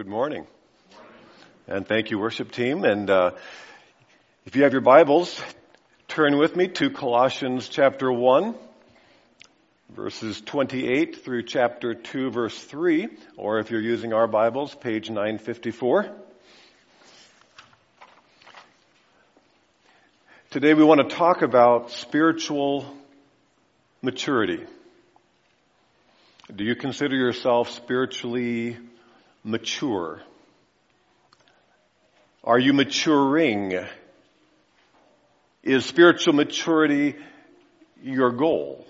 good morning. And thank you, worship team. And uh, if you have your Bibles, turn with me to Colossians chapter 1, verses 28 through chapter 2, verse 3, or if you're using our Bibles, page 954. Today we want to talk about spiritual maturity. Do you consider yourself spiritually mature? Are you maturing? Is spiritual maturity your goal?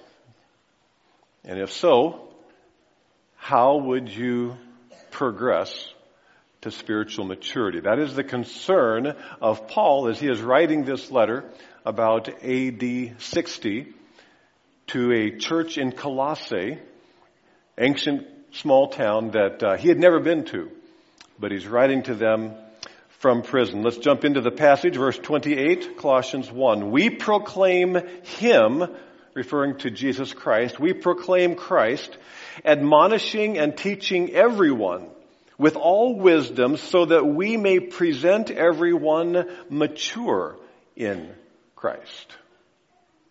And if so, how would you progress to spiritual maturity? That is the concern of Paul as he is writing this letter about AD 60 to a church in Colossae, ancient small town that uh, he had never been to, but he's writing to them from prison. Let's jump into the passage, verse 28, Colossians 1. We proclaim him, referring to Jesus Christ, we proclaim Christ, admonishing and teaching everyone with all wisdom so that we may present everyone mature in Christ.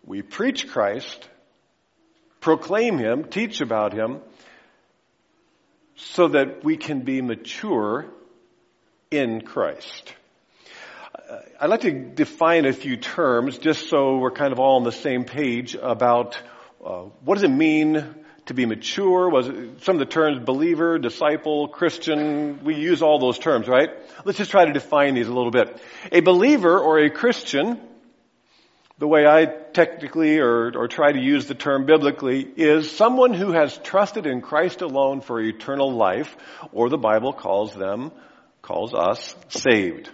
We preach Christ, proclaim Him, teach about Him, so that we can be mature in Christ. I'd like to define a few terms just so we're kind of all on the same page about uh, what does it mean to be mature? Was it, some of the terms believer, disciple, Christian, we use all those terms, right? Let's just try to define these a little bit. A believer or a Christian the way I technically or, or try to use the term biblically is someone who has trusted in Christ alone for eternal life, or the Bible calls them, calls us saved.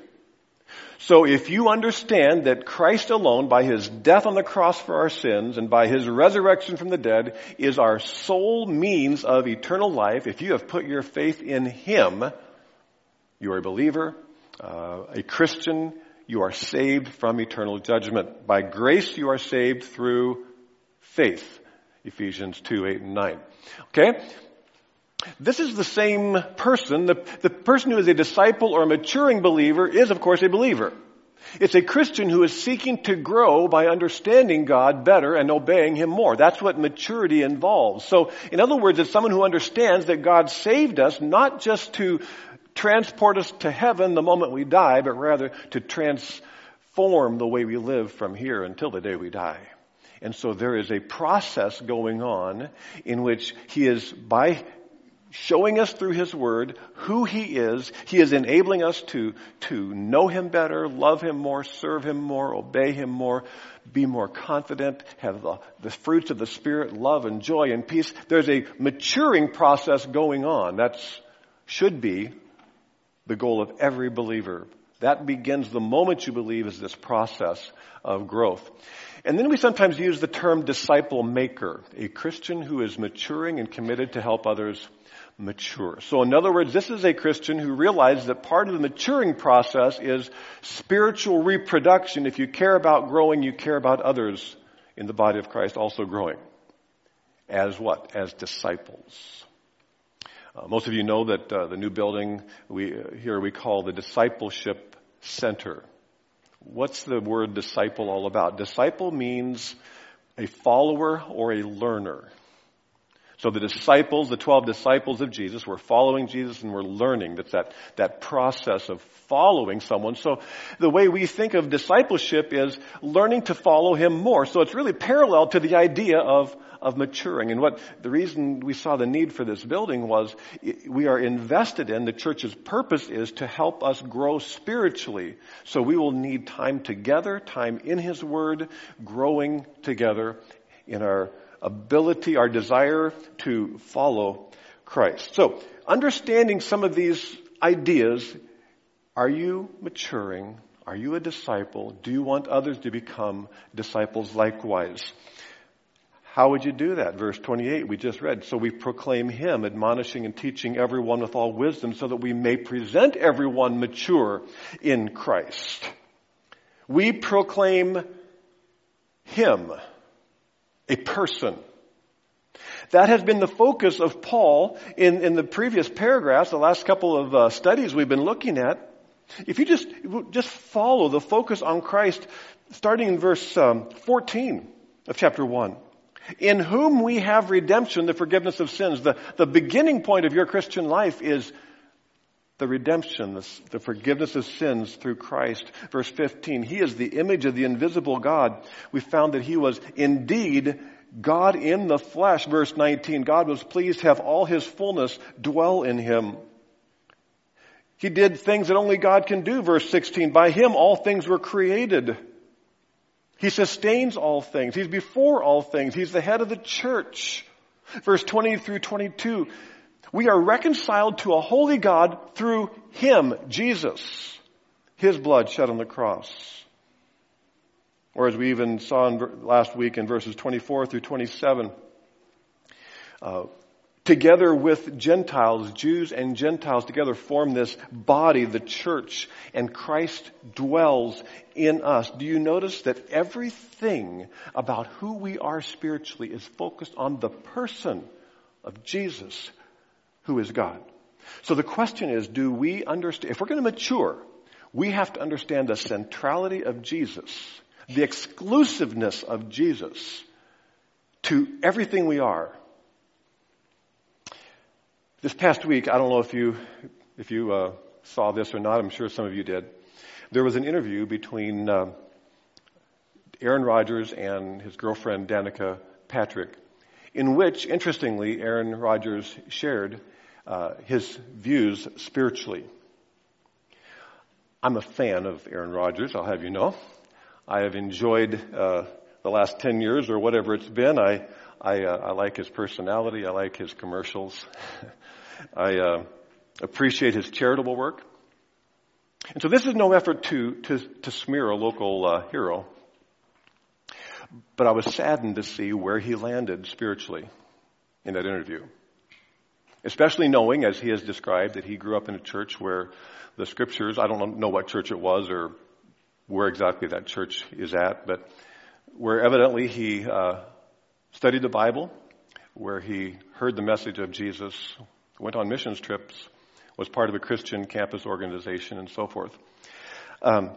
So if you understand that Christ alone, by his death on the cross for our sins and by his resurrection from the dead, is our sole means of eternal life, if you have put your faith in him, you are a believer, uh, a Christian, you are saved from eternal judgment. By grace you are saved through faith. Ephesians 2, 8, and 9. Okay? This is the same person. The, the person who is a disciple or a maturing believer is, of course, a believer. It's a Christian who is seeking to grow by understanding God better and obeying Him more. That's what maturity involves. So, in other words, it's someone who understands that God saved us not just to transport us to heaven the moment we die, but rather to transform the way we live from here until the day we die. And so there is a process going on in which He is, by showing us through His Word who He is, He is enabling us to, to know Him better, love Him more, serve Him more, obey Him more, be more confident, have the, the fruits of the Spirit, love and joy and peace. There's a maturing process going on. That's should be the goal of every believer. That begins the moment you believe is this process of growth. And then we sometimes use the term disciple maker, a Christian who is maturing and committed to help others mature. So in other words, this is a Christian who realizes that part of the maturing process is spiritual reproduction. If you care about growing, you care about others in the body of Christ also growing. As what? As disciples. Uh, most of you know that uh, the new building we uh, here we call the discipleship center. What's the word disciple all about? Disciple means a follower or a learner. So the disciples, the 12 disciples of Jesus, were following Jesus and were learning. That's that, that process of following someone. So the way we think of discipleship is learning to follow him more. So it's really parallel to the idea of, of maturing. And what the reason we saw the need for this building was we are invested in, the church's purpose is to help us grow spiritually. So we will need time together, time in his word, growing together in our ability, our desire to follow Christ. So, understanding some of these ideas, are you maturing? Are you a disciple? Do you want others to become disciples likewise? How would you do that? Verse 28, we just read. So we proclaim him, admonishing and teaching everyone with all wisdom so that we may present everyone mature in Christ. We proclaim him a person. That has been the focus of Paul in, in the previous paragraphs, the last couple of uh, studies we've been looking at. If you just, just follow the focus on Christ, starting in verse um, 14 of chapter 1. In whom we have redemption, the forgiveness of sins. The, the beginning point of your Christian life is the redemption, the, forgiveness of sins through Christ. Verse 15, He is the image of the invisible God. We found that He was indeed God in the flesh. Verse 19, God was pleased to have all His fullness dwell in Him. He did things that only God can do. Verse 16, by Him all things were created. He sustains all things. He's before all things. He's the head of the church. Verse 20 through 22, we are reconciled to a holy God through Him, Jesus. His blood shed on the cross. Or as we even saw in, last week in verses 24 through 27, uh, together with Gentiles, Jews and Gentiles together form this body, the church, and Christ dwells in us. Do you notice that everything about who we are spiritually is focused on the person of Jesus, who is God? So the question is, do we understand, if we're going to mature, we have to understand the centrality of Jesus, the exclusiveness of Jesus to everything we are this past week, I don't know if you, if you uh, saw this or not. I'm sure some of you did. There was an interview between uh, Aaron Rodgers and his girlfriend Danica Patrick, in which, interestingly, Aaron Rodgers shared uh, his views spiritually. I'm a fan of Aaron Rodgers, I'll have you know. I have enjoyed uh, the last 10 years or whatever it's been. I, I, uh, I like his personality. I like his commercials. I uh, appreciate his charitable work. And so this is no effort to, to, to smear a local uh, hero. But I was saddened to see where he landed spiritually in that interview. Especially knowing, as he has described, that he grew up in a church where the scriptures, I don't know what church it was or where exactly that church is at, but where evidently he uh, studied the Bible, where he heard the message of Jesus, went on missions trips, was part of a Christian campus organization, and so forth. Um,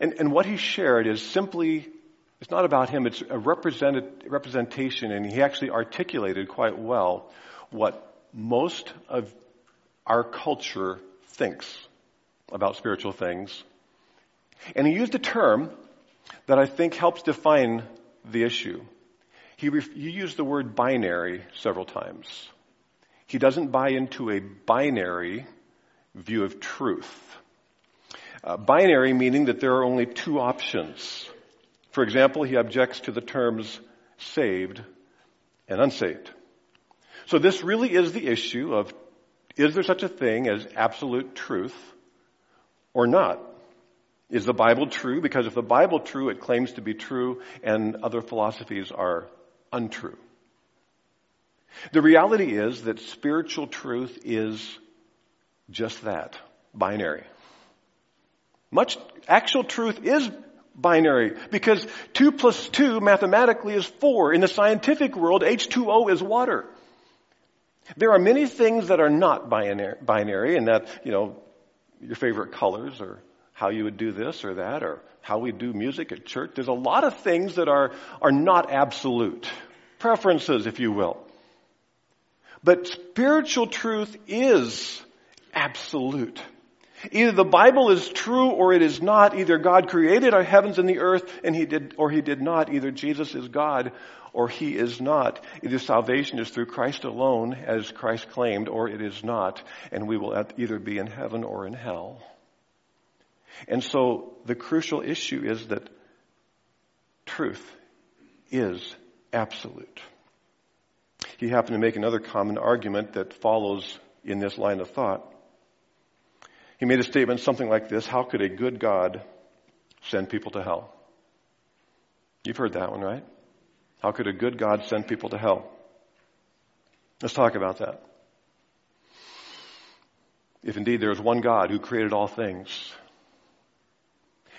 and, and what he shared is simply, it's not about him, it's a representation, and he actually articulated quite well what most of our culture thinks about spiritual things. And he used a term that I think helps define the issue. He, ref- he used the word binary several times. He doesn't buy into a binary view of truth. Uh, binary meaning that there are only two options. For example, he objects to the terms saved and unsaved. So this really is the issue of is there such a thing as absolute truth or not? Is the Bible true? Because if the Bible true, it claims to be true and other philosophies are untrue. The reality is that spiritual truth is just that, binary. Much actual truth is binary because 2 plus 2 mathematically is 4. In the scientific world, H2O is water. There are many things that are not binary and that, you know, your favorite colors or how you would do this or that or how we do music at church. There's a lot of things that are, are not absolute. Preferences, if you will. But spiritual truth is absolute. Either the Bible is true or it is not. Either God created our heavens and the earth and he did, or he did not. Either Jesus is God or he is not. Either salvation is through Christ alone, as Christ claimed, or it is not. And we will either be in heaven or in hell. And so the crucial issue is that truth is absolute. He happened to make another common argument that follows in this line of thought. He made a statement something like this How could a good God send people to hell? You've heard that one, right? How could a good God send people to hell? Let's talk about that. If indeed there is one God who created all things,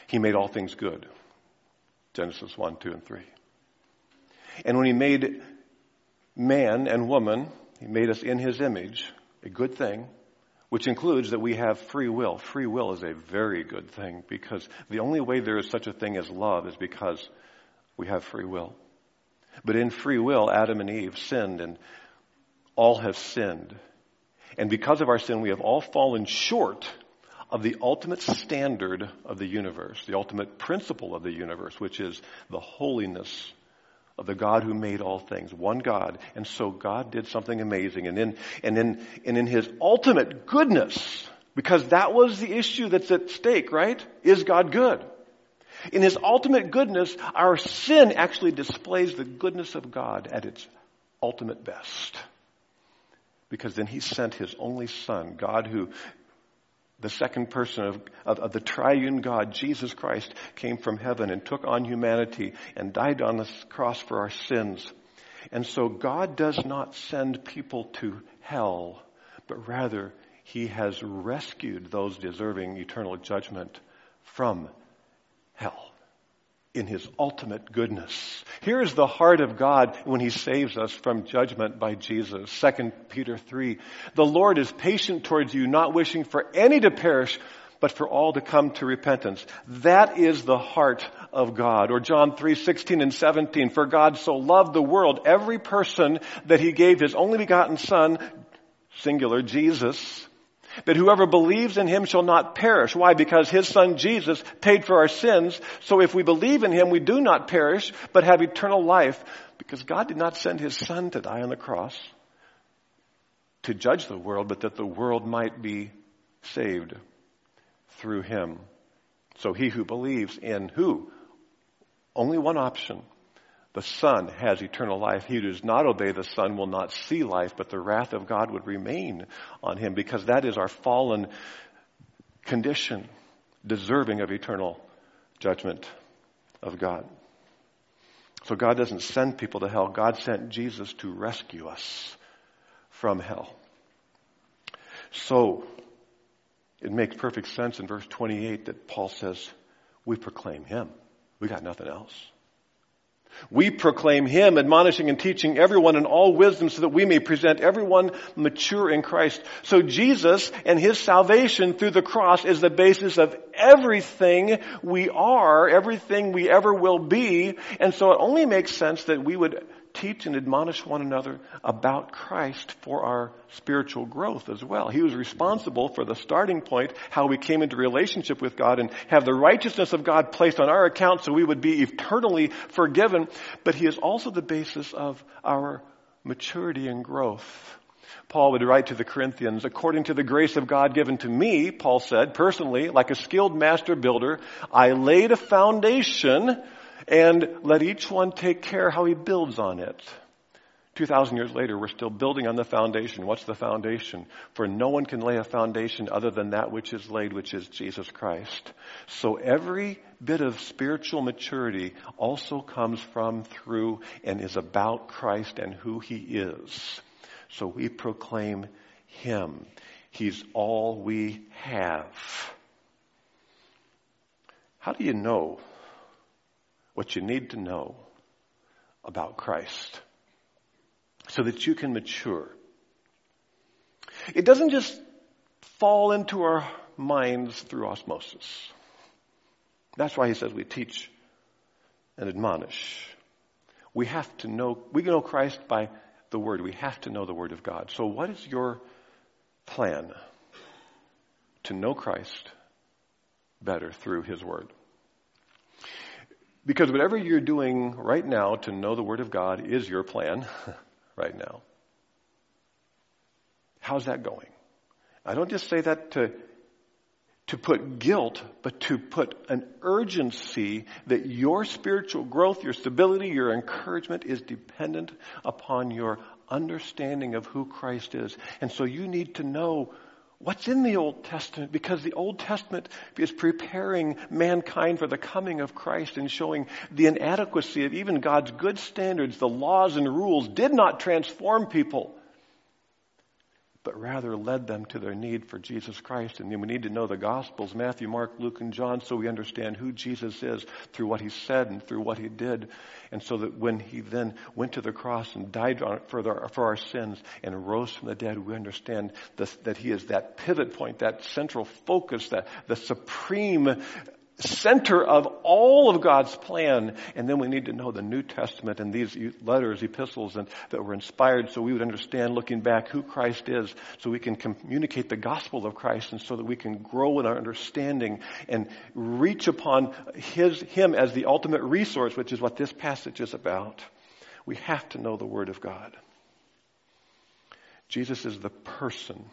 he made all things good. Genesis 1, 2, and 3. And when he made man and woman. He made us in his image, a good thing, which includes that we have free will. Free will is a very good thing because the only way there is such a thing as love is because we have free will. But in free will, Adam and Eve sinned and all have sinned. And because of our sin, we have all fallen short of the ultimate standard of the universe, the ultimate principle of the universe, which is the holiness of the God who made all things, one God. And so God did something amazing. And in, and in, and in his ultimate goodness, because that was the issue that's at stake, right? Is God good? In his ultimate goodness, our sin actually displays the goodness of God at its ultimate best. Because then he sent his only son, God who the second person of, of, of, the triune God, Jesus Christ, came from heaven and took on humanity and died on the cross for our sins. And so God does not send people to hell, but rather he has rescued those deserving eternal judgment from in his ultimate goodness. Here is the heart of God when he saves us from judgment by Jesus. 2 Peter 3. The Lord is patient towards you, not wishing for any to perish, but for all to come to repentance. That is the heart of God. Or John 3, 16 and 17. For God so loved the world, every person that he gave his only begotten son, singular, Jesus, that whoever believes in him shall not perish. Why? Because his son Jesus paid for our sins. So if we believe in him, we do not perish, but have eternal life. Because God did not send his son to die on the cross to judge the world, but that the world might be saved through him. So he who believes in who? Only one option the Son has eternal life. He who does not obey the Son will not see life, but the wrath of God would remain on him because that is our fallen condition, deserving of eternal judgment of God. So God doesn't send people to hell. God sent Jesus to rescue us from hell. So, it makes perfect sense in verse 28 that Paul says, we proclaim him. We got nothing else. We proclaim Him, admonishing and teaching everyone in all wisdom so that we may present everyone mature in Christ. So Jesus and His salvation through the cross is the basis of everything we are, everything we ever will be. And so it only makes sense that we would teach and admonish one another about Christ for our spiritual growth as well. He was responsible for the starting point, how we came into relationship with God and have the righteousness of God placed on our account so we would be eternally forgiven. But He is also the basis of our maturity and growth. Paul would write to the Corinthians, according to the grace of God given to me, Paul said, personally, like a skilled master builder, I laid a foundation and let each one take care how he builds on it. 2,000 years later, we're still building on the foundation. What's the foundation? For no one can lay a foundation other than that which is laid, which is Jesus Christ. So every bit of spiritual maturity also comes from, through, and is about Christ and who He is. So we proclaim Him. He's all we have. How do you know what you need to know about Christ so that you can mature. It doesn't just fall into our minds through osmosis. That's why he says we teach and admonish. We have to know, we know Christ by the Word. We have to know the Word of God. So what is your plan to know Christ better through His Word? Because whatever you're doing right now to know the Word of God is your plan right now. How's that going? I don't just say that to, to put guilt, but to put an urgency that your spiritual growth, your stability, your encouragement is dependent upon your understanding of who Christ is. And so you need to know what's in the Old Testament because the Old Testament is preparing mankind for the coming of Christ and showing the inadequacy of even God's good standards. The laws and rules did not transform people. But rather led them to their need for Jesus Christ. And we need to know the Gospels, Matthew, Mark, Luke, and John, so we understand who Jesus is through what he said and through what he did. And so that when he then went to the cross and died for, the, for our sins and rose from the dead, we understand this, that he is that pivot point, that central focus, that the supreme center of all of God's plan. And then we need to know the New Testament and these letters, epistles, and that were inspired so we would understand looking back who Christ is, so we can communicate the gospel of Christ and so that we can grow in our understanding and reach upon his, him as the ultimate resource, which is what this passage is about. We have to know the Word of God. Jesus is the person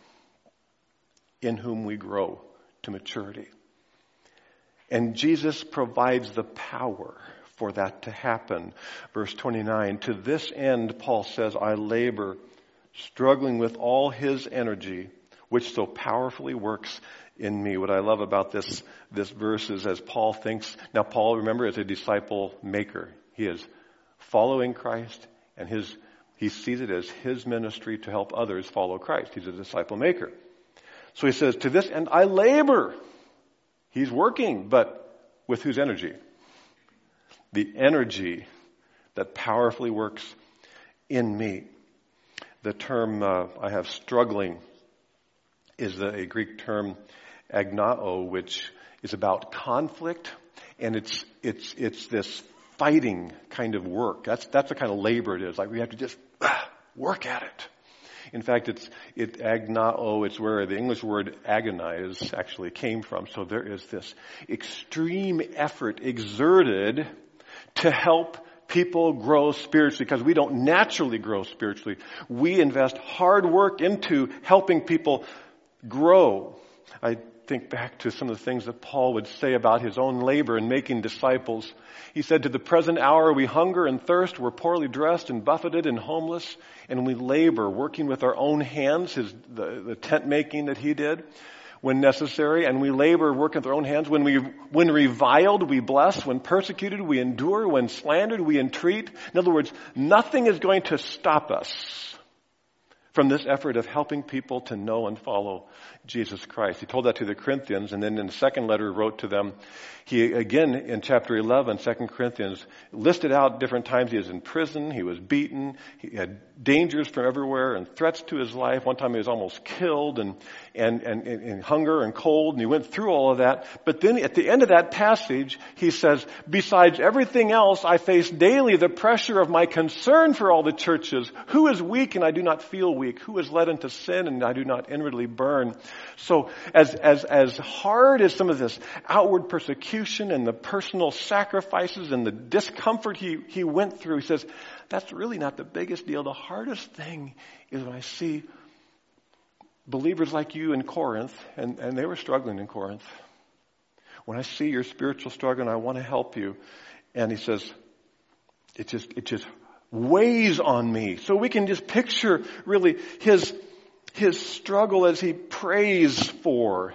in whom we grow to maturity. And Jesus provides the power for that to happen. Verse 29, to this end, Paul says, I labor, struggling with all his energy, which so powerfully works in me. What I love about this, this verse is as Paul thinks, now Paul, remember, is a disciple maker. He is following Christ and his, he sees it as his ministry to help others follow Christ. He's a disciple maker. So he says, to this end I labor. He's working, but with whose energy? The energy that powerfully works in me. The term uh, I have struggling is a Greek term agnao, which is about conflict, and it's it's it's this fighting kind of work. That's that's the kind of labor it is. Like we have to just ah, work at it. In fact, it's it agnao. Oh, it's where the English word agonize actually came from. So there is this extreme effort exerted to help people grow spiritually because we don't naturally grow spiritually. We invest hard work into helping people grow. I think back to some of the things that Paul would say about his own labor in making disciples. He said, To the present hour we hunger and thirst, we're poorly dressed and buffeted and homeless, and we labor, working with our own hands, his, the, the tent making that he did when necessary, and we labor, work with our own hands. When we, when reviled, we bless. When persecuted, we endure. When slandered, we entreat. In other words, nothing is going to stop us from this effort of helping people to know and follow Jesus Christ. He told that to the Corinthians, and then in the second letter he wrote to them, he again in chapter 11, 2 Corinthians, listed out different times he was in prison, he was beaten, he had dangers from everywhere and threats to his life. One time he was almost killed and, and, and, and hunger and cold, and he went through all of that. But then at the end of that passage, he says, besides everything else, I face daily the pressure of my concern for all the churches. Who is weak and I do not feel weak? Who is led into sin and I do not inwardly burn? So as, as, as hard as some of this outward persecution and the personal sacrifices and the discomfort he, he went through, he says, that's really not the biggest deal. The hardest thing is when I see believers like you in Corinth, and, and they were struggling in Corinth. When I see your spiritual struggle and I want to help you, and he says, it just, it just weighs on me. So we can just picture really his, his struggle as he prays for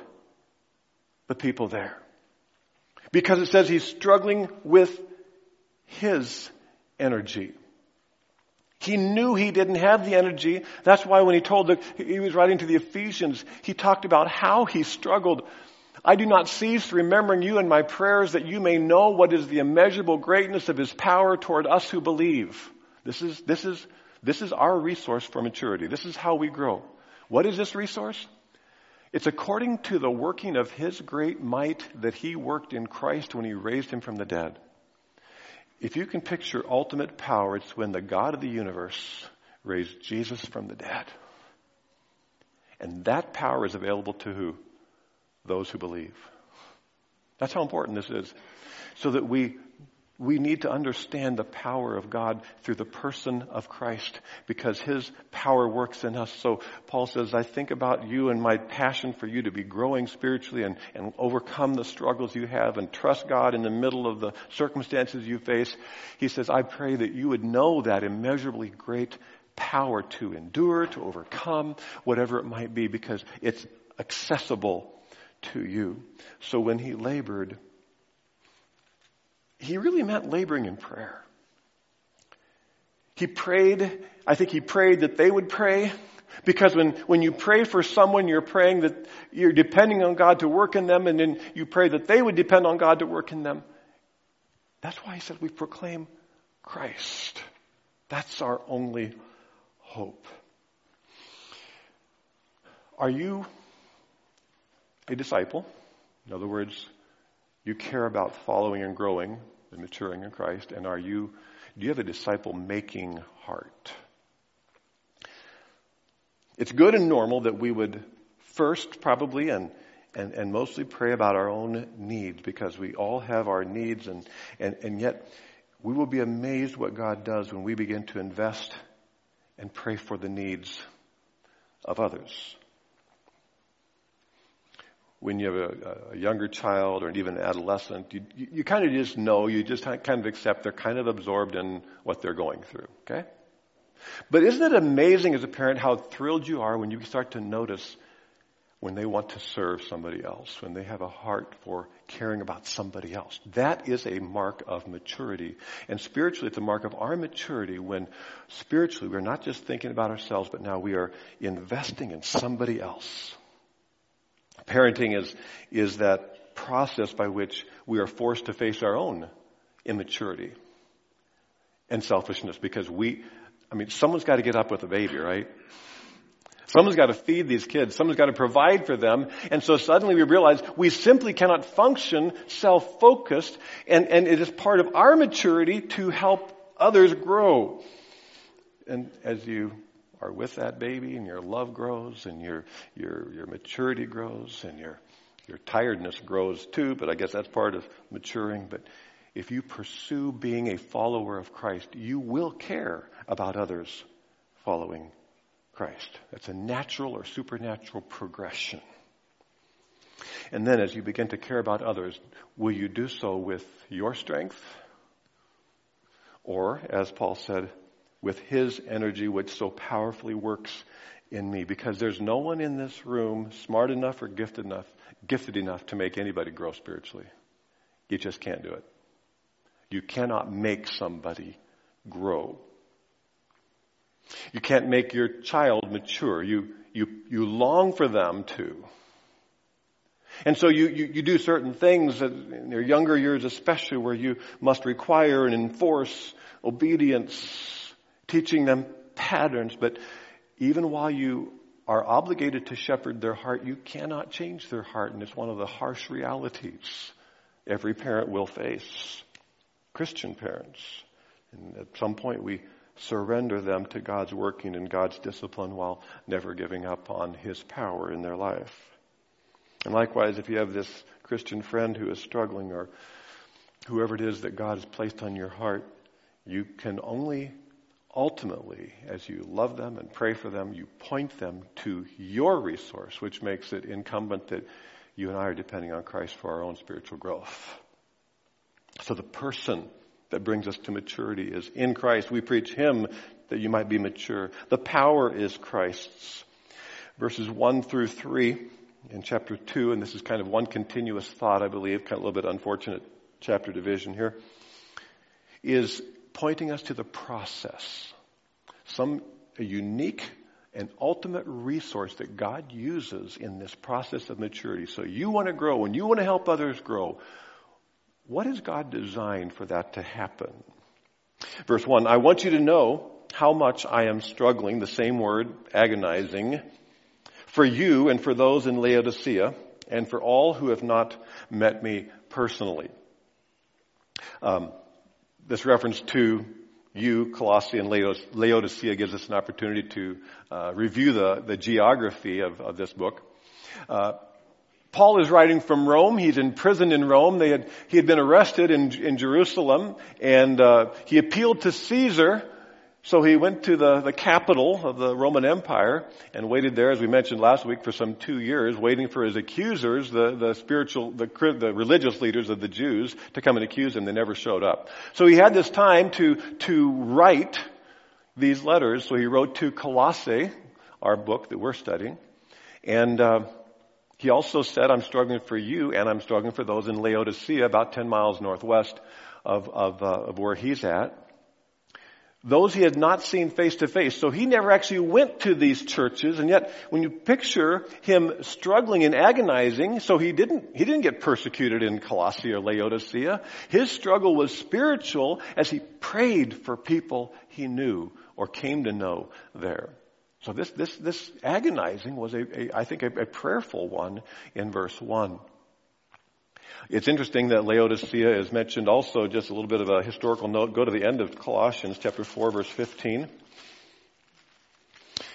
the people there. Because it says he's struggling with his energy. He knew he didn't have the energy. That's why when he told the, he was writing to the Ephesians, he talked about how he struggled. I do not cease remembering you in my prayers that you may know what is the immeasurable greatness of his power toward us who believe. This is, this is, this is our resource for maturity. This is how we grow. What is this resource? It's according to the working of his great might that he worked in Christ when he raised him from the dead. If you can picture ultimate power, it's when the God of the universe raised Jesus from the dead. And that power is available to who? Those who believe. That's how important this is. So that we we need to understand the power of God through the person of Christ because His power works in us. So Paul says, I think about you and my passion for you to be growing spiritually and, and overcome the struggles you have and trust God in the middle of the circumstances you face. He says, I pray that you would know that immeasurably great power to endure, to overcome, whatever it might be because it's accessible to you. So when he labored, he really meant laboring in prayer. He prayed, I think he prayed that they would pray, Because when, when you pray for someone, you're praying that you're depending on God to work in them, and then you pray that they would depend on God to work in them. That's why he said we proclaim Christ. That's our only hope. Are you a disciple? In other words, you care about following and growing and maturing in Christ, and are you, do you have a disciple making heart? It's good and normal that we would first probably and, and, and mostly pray about our own needs because we all have our needs and, and, and yet we will be amazed what God does when we begin to invest and pray for the needs of others. When you have a, a younger child or even an adolescent, you, you, you kind of just know, you just kind of accept they're kind of absorbed in what they're going through, okay? But isn't it amazing as a parent how thrilled you are when you start to notice when they want to serve somebody else, when they have a heart for caring about somebody else. That is a mark of maturity. And spiritually, it's a mark of our maturity when spiritually we're not just thinking about ourselves, but now we are investing in somebody else. Parenting is, is that process by which we are forced to face our own immaturity and selfishness because we, I mean, someone's got to get up with a baby, right? Someone's got to feed these kids. Someone's got to provide for them. And so suddenly we realize we simply cannot function self-focused and, and it is part of our maturity to help others grow. And as you are with that baby and your love grows and your, your, your maturity grows and your, your tiredness grows too, but I guess that's part of maturing. But if you pursue being a follower of Christ, you will care about others following Christ. That's a natural or supernatural progression. And then as you begin to care about others, will you do so with your strength? Or, as Paul said, with his energy which so powerfully works in me? Because there's no one in this room smart enough or gifted enough, gifted enough to make anybody grow spiritually. You just can't do it. You cannot make somebody grow. You can't make your child mature. You, you, you long for them to. And so you, you, you do certain things in their younger years especially where you must require and enforce obedience, teaching them patterns. But even while you are obligated to shepherd their heart, you cannot change their heart. And it's one of the harsh realities every parent will face. Christian parents. And at some point we surrender them to God's working and God's discipline while never giving up on His power in their life. And likewise, if you have this Christian friend who is struggling or whoever it is that God has placed on your heart, you can only ultimately, as you love them and pray for them, you point them to your resource, which makes it incumbent that you and I are depending on Christ for our own spiritual growth. So the person that brings us to maturity is in Christ. We preach Him that you might be mature. The power is Christ's. Verses 1 through 3 in chapter 2, and this is kind of one continuous thought, I believe, kind of a little bit unfortunate chapter division here, is pointing us to the process. Some a unique and ultimate resource that God uses in this process of maturity. So you want to grow and you want to help others grow. What has God designed for that to happen? Verse 1 I want you to know how much I am struggling, the same word, agonizing, for you and for those in Laodicea, and for all who have not met me personally. Um, this reference to you, Colossae, and Laodicea gives us an opportunity to uh, review the, the geography of, of this book. Uh, Paul is writing from Rome. He's imprisoned in Rome. They had, he had been arrested in, in Jerusalem, and uh, he appealed to Caesar. So he went to the, the capital of the Roman Empire and waited there, as we mentioned last week, for some two years, waiting for his accusers, the, the spiritual, the, the religious leaders of the Jews, to come and accuse him. They never showed up. So he had this time to, to write these letters. So he wrote to Colossae, our book that we're studying, and uh, he also said, I'm struggling for you and I'm struggling for those in Laodicea, about 10 miles northwest of, of, uh, of where he's at. Those he had not seen face to face. So he never actually went to these churches, and yet when you picture him struggling and agonizing, so he didn't, he didn't get persecuted in Colossae or Laodicea. His struggle was spiritual as he prayed for people he knew or came to know there. So this, this, this agonizing was a, a I think a, a prayerful one in verse one. It's interesting that Laodicea is mentioned also, just a little bit of a historical note. Go to the end of Colossians chapter 4 verse 15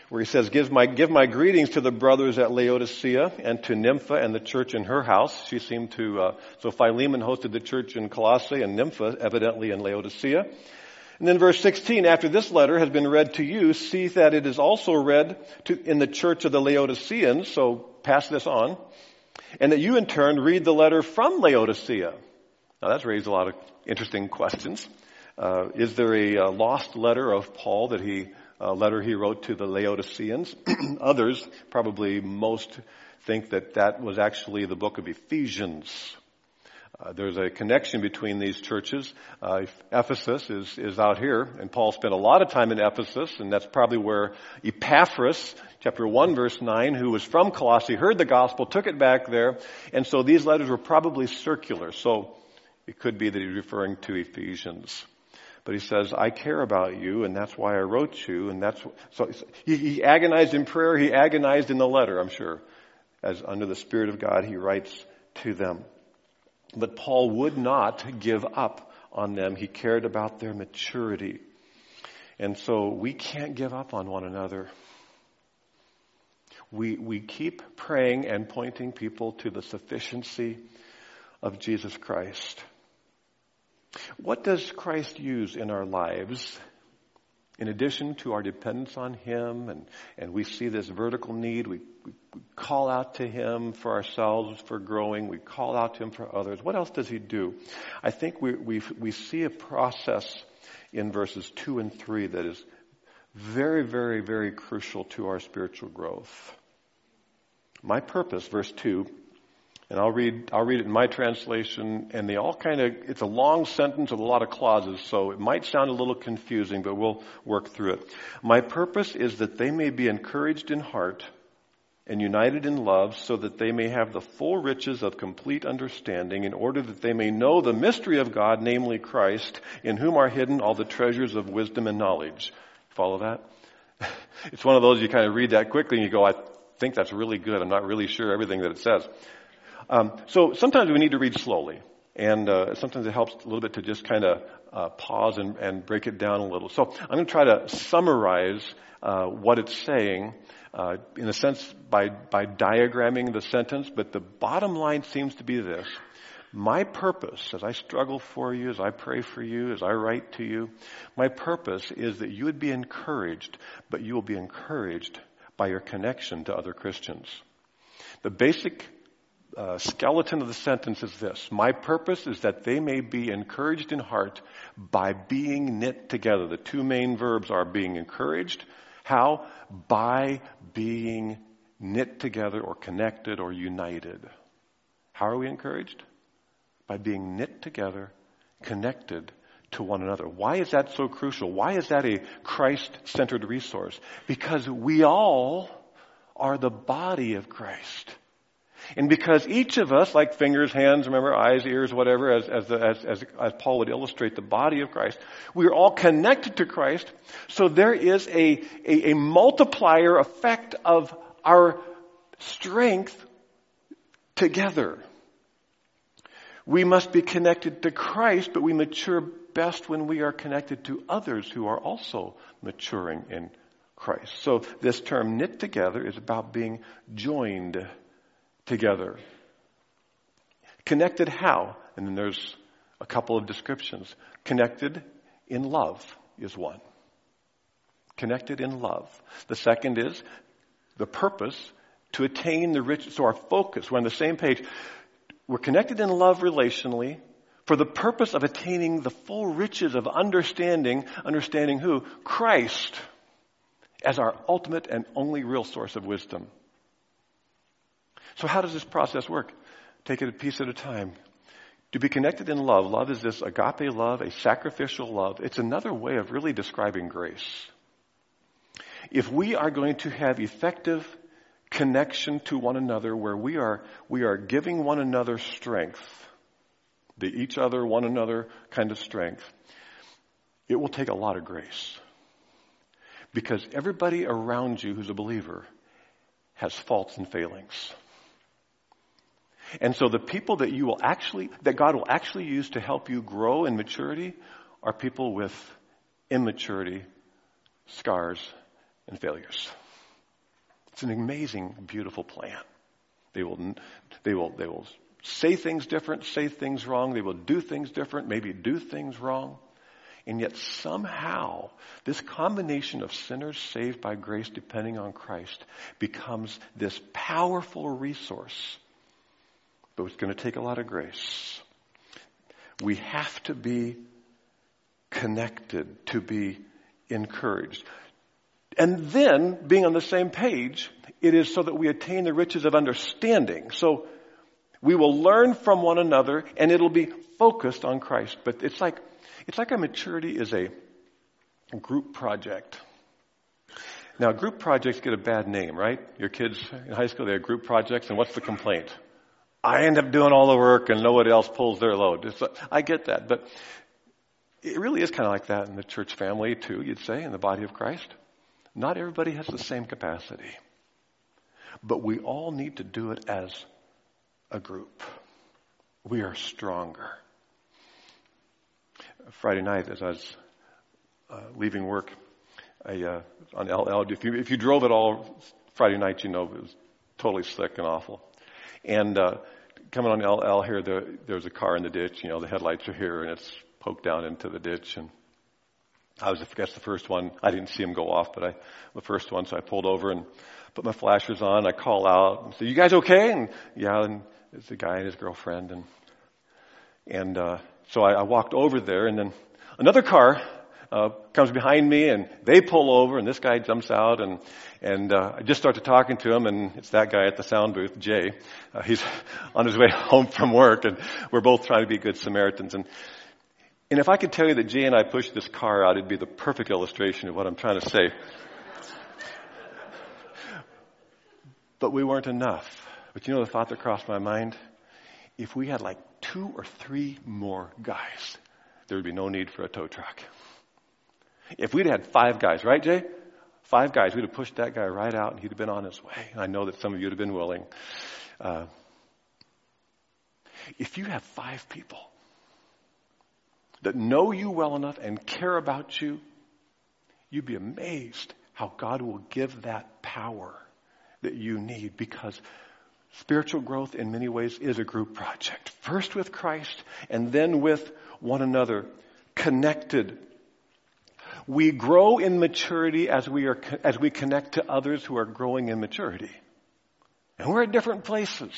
where he says, give my, give my greetings to the brothers at Laodicea and to Nympha and the church in her house. She seemed to, uh, so Philemon hosted the church in Colossae and Nympha evidently in Laodicea. And then verse 16, after this letter has been read to you, see that it is also read to, in the church of the Laodiceans, so pass this on and that you in turn read the letter from Laodicea. Now that's raised a lot of interesting questions. Uh, is there a, a, lost letter of Paul that he, a letter he wrote to the Laodiceans? Others, probably most, think that that was actually the book of Ephesians. Uh, there's a connection between these churches. Uh, Ephesus is, is out here, and Paul spent a lot of time in Ephesus, and that's probably where Epaphras, chapter 1, verse 9, who was from Colossae, heard the gospel, took it back there, and so these letters were probably circular. So it could be that he's referring to Ephesians. But he says, I care about you, and that's why I wrote you, and that's, so he, he agonized in prayer, he agonized in the letter, I'm sure. As under the Spirit of God, he writes to them. But Paul would not give up on them. He cared about their maturity. And so we can't give up on one another. We, we keep praying and pointing people to the sufficiency of Jesus Christ. What does Christ use in our lives in addition to our dependence on Him, and, and we see this vertical need, we, we, we, call out to Him for ourselves for growing, we call out to Him for others. What else does He do? I think we, we, we see a process in verses 2 and 3 that is very, very, very crucial to our spiritual growth. My purpose, verse 2, and I'll read, I'll read it in my translation, and they all kind of, it's a long sentence with a lot of clauses, so it might sound a little confusing, but we'll work through it. My purpose is that they may be encouraged in heart and united in love so that they may have the full riches of complete understanding in order that they may know the mystery of God, namely Christ, in whom are hidden all the treasures of wisdom and knowledge. Follow that? It's one of those you kind of read that quickly and you go, I think that's really good. I'm not really sure everything that it says. Um, so sometimes we need to read slowly, and uh, sometimes it helps a little bit to just kind of uh, pause and, and, break it down a little. So I'm going to try to summarize uh, what it's saying. Uh, in a sense, by, by diagramming the sentence, but the bottom line seems to be this. My purpose, as I struggle for you, as I pray for you, as I write to you, my purpose is that you would be encouraged, but you will be encouraged by your connection to other Christians. The basic uh, skeleton of the sentence is this My purpose is that they may be encouraged in heart by being knit together. The two main verbs are being encouraged. How? By being knit together or connected or united. How are we encouraged? By being knit together, connected to one another. Why is that so crucial? Why is that a Christ centered resource? Because we all are the body of Christ. And because each of us, like fingers, hands, remember, eyes, ears, whatever, as, as, as, as, as Paul would illustrate the body of Christ, we are all connected to Christ. So there is a, a, a multiplier effect of our strength together. We must be connected to Christ, but we mature best when we are connected to others who are also maturing in Christ. So this term knit together is about being joined together. Connected how? And then there's a couple of descriptions. Connected in love is one. Connected in love. The second is the purpose to attain the rich. So our focus, we're on the same page. We're connected in love relationally for the purpose of attaining the full riches of understanding, understanding who? Christ as our ultimate and only real source of wisdom. So how does this process work? Take it a piece at a time. To be connected in love, love is this agape love, a sacrificial love. It's another way of really describing grace. If we are going to have effective connection to one another where we are, we are giving one another strength, the each other, one another kind of strength, it will take a lot of grace. Because everybody around you who's a believer has faults and failings. And so the people that you will actually, that God will actually use to help you grow in maturity are people with immaturity, scars, and failures. It's an amazing, beautiful plan. They will, they will, they will say things different, say things wrong. They will do things different, maybe do things wrong. And yet somehow this combination of sinners saved by grace depending on Christ becomes this powerful resource. But it's going to take a lot of grace. We have to be connected to be encouraged. And then, being on the same page, it is so that we attain the riches of understanding. So, we will learn from one another and it'll be focused on Christ. But it's like it's like a maturity is a group project. Now, group projects get a bad name, right? Your kids in high school, they have group projects, and what's the complaint? I end up doing all the work and nobody else pulls their load. I get that, but it really is kind of like that in the church family too, you'd say, in the body of Christ. Not everybody has the same capacity. But we all need to do it as a group. We are stronger. Friday night as I was uh, leaving work I, uh, on LL. If you, if you drove at all Friday night, you know it was totally slick and awful. And uh, coming on LL here, there, there's a car in the ditch. You know, the headlights are here, and it's poked down into the ditch. And I was, I guess, the first one. I didn't see him go off, but I, the first one. So I pulled over and put my flashers on. I call out and say, "You guys okay?" And yeah, and it's a guy and his girlfriend, and and uh, so I, I walked over there, and then another car uh, comes behind me, and they pull over, and this guy jumps out, and and uh, I just started talking to him, and it's that guy at the sound booth, Jay. Uh, he's on his way home from work, and we're both trying to be good Samaritans. And and if I could tell you that Jay and I pushed this car out, it'd be the perfect illustration of what I'm trying to say. but we weren't enough. But you know the thought that crossed my mind? If we had like two or three more guys, there would be no need for a tow truck. If we'd had five guys, right, Jay? Five guys, we'd have pushed that guy right out and he'd have been on his way. I know that some of you would have been willing. Uh, if you have five people that know you well enough and care about you, you'd be amazed how God will give that power that you need because Spiritual growth in many ways is a group project. First with Christ and then with one another, connected. We grow in maturity as we are, as we connect to others who are growing in maturity. And we're at different places.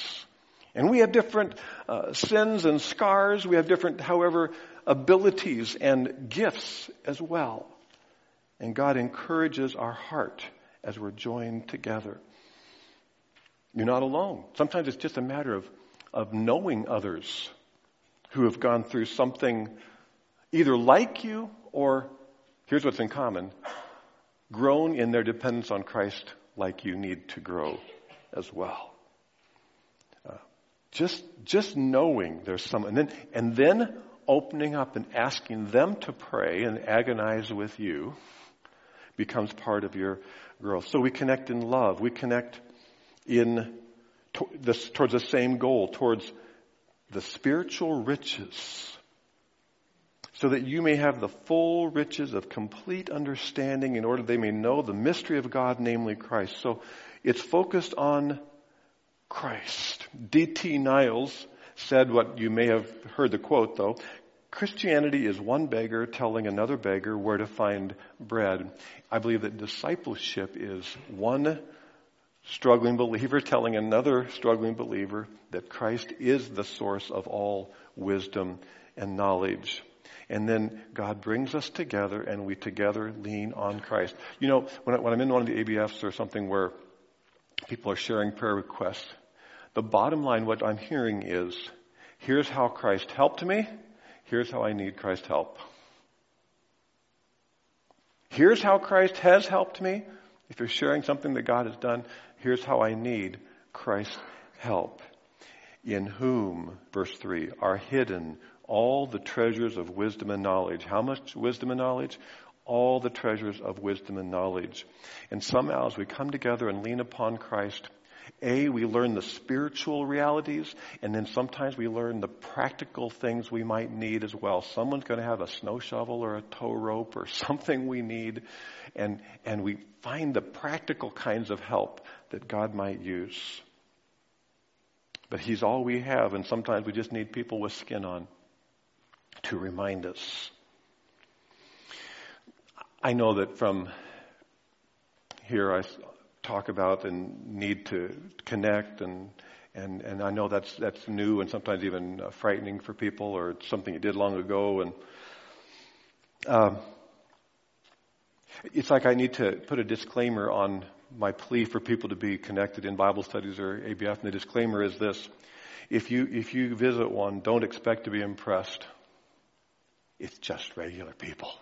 And we have different uh, sins and scars. We have different, however, abilities and gifts as well. And God encourages our heart as we're joined together. You're not alone. Sometimes it's just a matter of, of knowing others who have gone through something either like you or, here's what's in common, grown in their dependence on Christ like you need to grow as well. Uh, just, just knowing there's some, and then, and then opening up and asking them to pray and agonize with you becomes part of your growth. So we connect in love. We connect in to, this, towards the same goal, towards the spiritual riches, so that you may have the full riches of complete understanding in order they may know the mystery of God, namely Christ. So it's focused on Christ. D.T. Niles said what you may have heard the quote though. Christianity is one beggar telling another beggar where to find bread. I believe that discipleship is one struggling believer telling another struggling believer that Christ is the source of all wisdom and knowledge. And then God brings us together and we together lean on Christ. You know, when, I, when I'm in one of the ABFs or something where people are sharing prayer requests, the bottom line, what I'm hearing is, Here's how Christ helped me. Here's how I need Christ's help. Here's how Christ has helped me. If you're sharing something that God has done, here's how I need Christ's help. In whom, verse 3, are hidden all the treasures of wisdom and knowledge. How much wisdom and knowledge? All the treasures of wisdom and knowledge. And somehow as we come together and lean upon Christ, a, we learn the spiritual realities, and then sometimes we learn the practical things we might need as well. Someone's going to have a snow shovel or a tow rope or something we need, and, and we find the practical kinds of help that God might use. But He's all we have, and sometimes we just need people with skin on to remind us. I know that from here I talk about and need to connect and and and I know that's that's new and sometimes even uh, frightening for people or it's something you did long ago and um, it's like I need to put a disclaimer on my plea for people to be connected in Bible studies or ABF and the disclaimer is this if you if you visit one don't expect to be impressed it's just regular people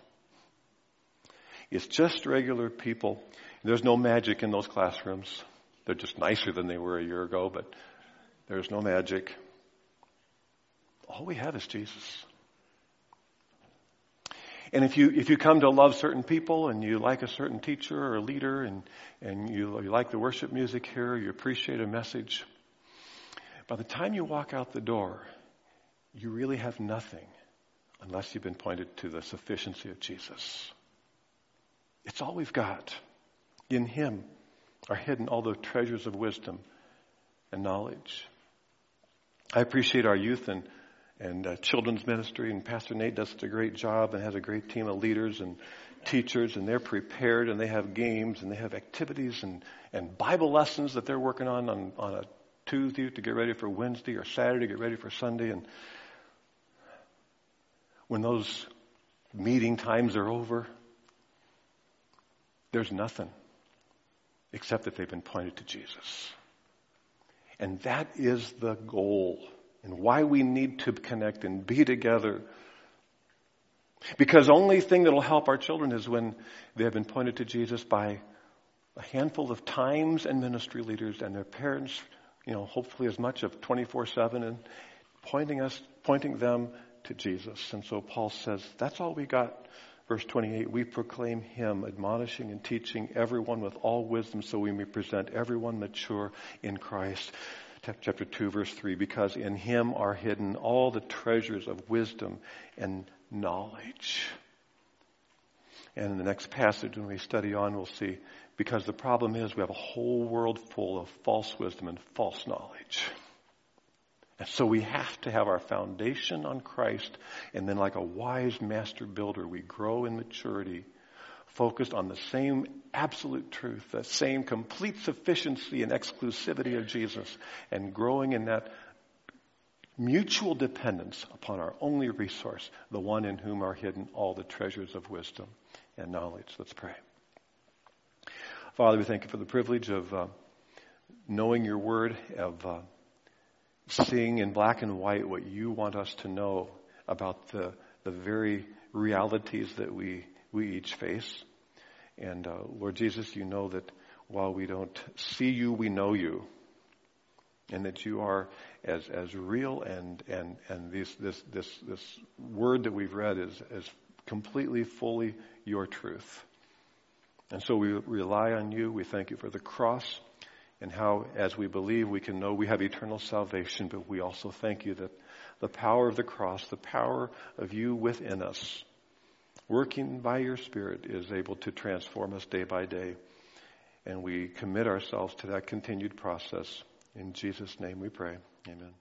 it's just regular people there's no magic in those classrooms. They're just nicer than they were a year ago, but there's no magic. All we have is Jesus. And if you, if you come to love certain people and you like a certain teacher or leader and, and you, you like the worship music here, you appreciate a message, by the time you walk out the door, you really have nothing unless you've been pointed to the sufficiency of Jesus. It's all we've got. In Him are hidden all the treasures of wisdom and knowledge. I appreciate our youth and and uh, children's ministry, and Pastor Nate does such a great job and has a great team of leaders and teachers, and they're prepared, and they have games, and they have activities and and Bible lessons that they're working on on, on a Tuesday to get ready for Wednesday or Saturday to get ready for Sunday, and when those meeting times are over, there's nothing except that they've been pointed to Jesus. And that is the goal and why we need to connect and be together. Because only thing that'll help our children is when they have been pointed to Jesus by a handful of times and ministry leaders and their parents, you know, hopefully as much of 24-7 and pointing us, pointing them to Jesus. And so Paul says, that's all we got Verse 28, we proclaim him, admonishing and teaching everyone with all wisdom so we may present everyone mature in Christ. Chapter 2, verse 3, because in him are hidden all the treasures of wisdom and knowledge. And in the next passage, when we study on, we'll see, because the problem is we have a whole world full of false wisdom and false knowledge. And so we have to have our foundation on Christ, and then, like a wise master builder, we grow in maturity, focused on the same absolute truth, the same complete sufficiency and exclusivity of Jesus, and growing in that mutual dependence upon our only resource, the one in whom are hidden all the treasures of wisdom and knowledge. Let's pray. Father, we thank you for the privilege of uh, knowing your word, of uh, seeing in black and white what you want us to know about the, the very realities that we, we each face. And uh, Lord Jesus, you know that while we don't see you, we know you. And that you are as, as real and, and, and this, this, this, this word that we've read is, is completely, fully your truth. And so we rely on you. We thank you for the cross and how, as we believe, we can know we have eternal salvation, but we also thank you that the power of the cross, the power of you within us, working by your Spirit, is able to transform us day by day. And we commit ourselves to that continued process. In Jesus' name we pray. Amen.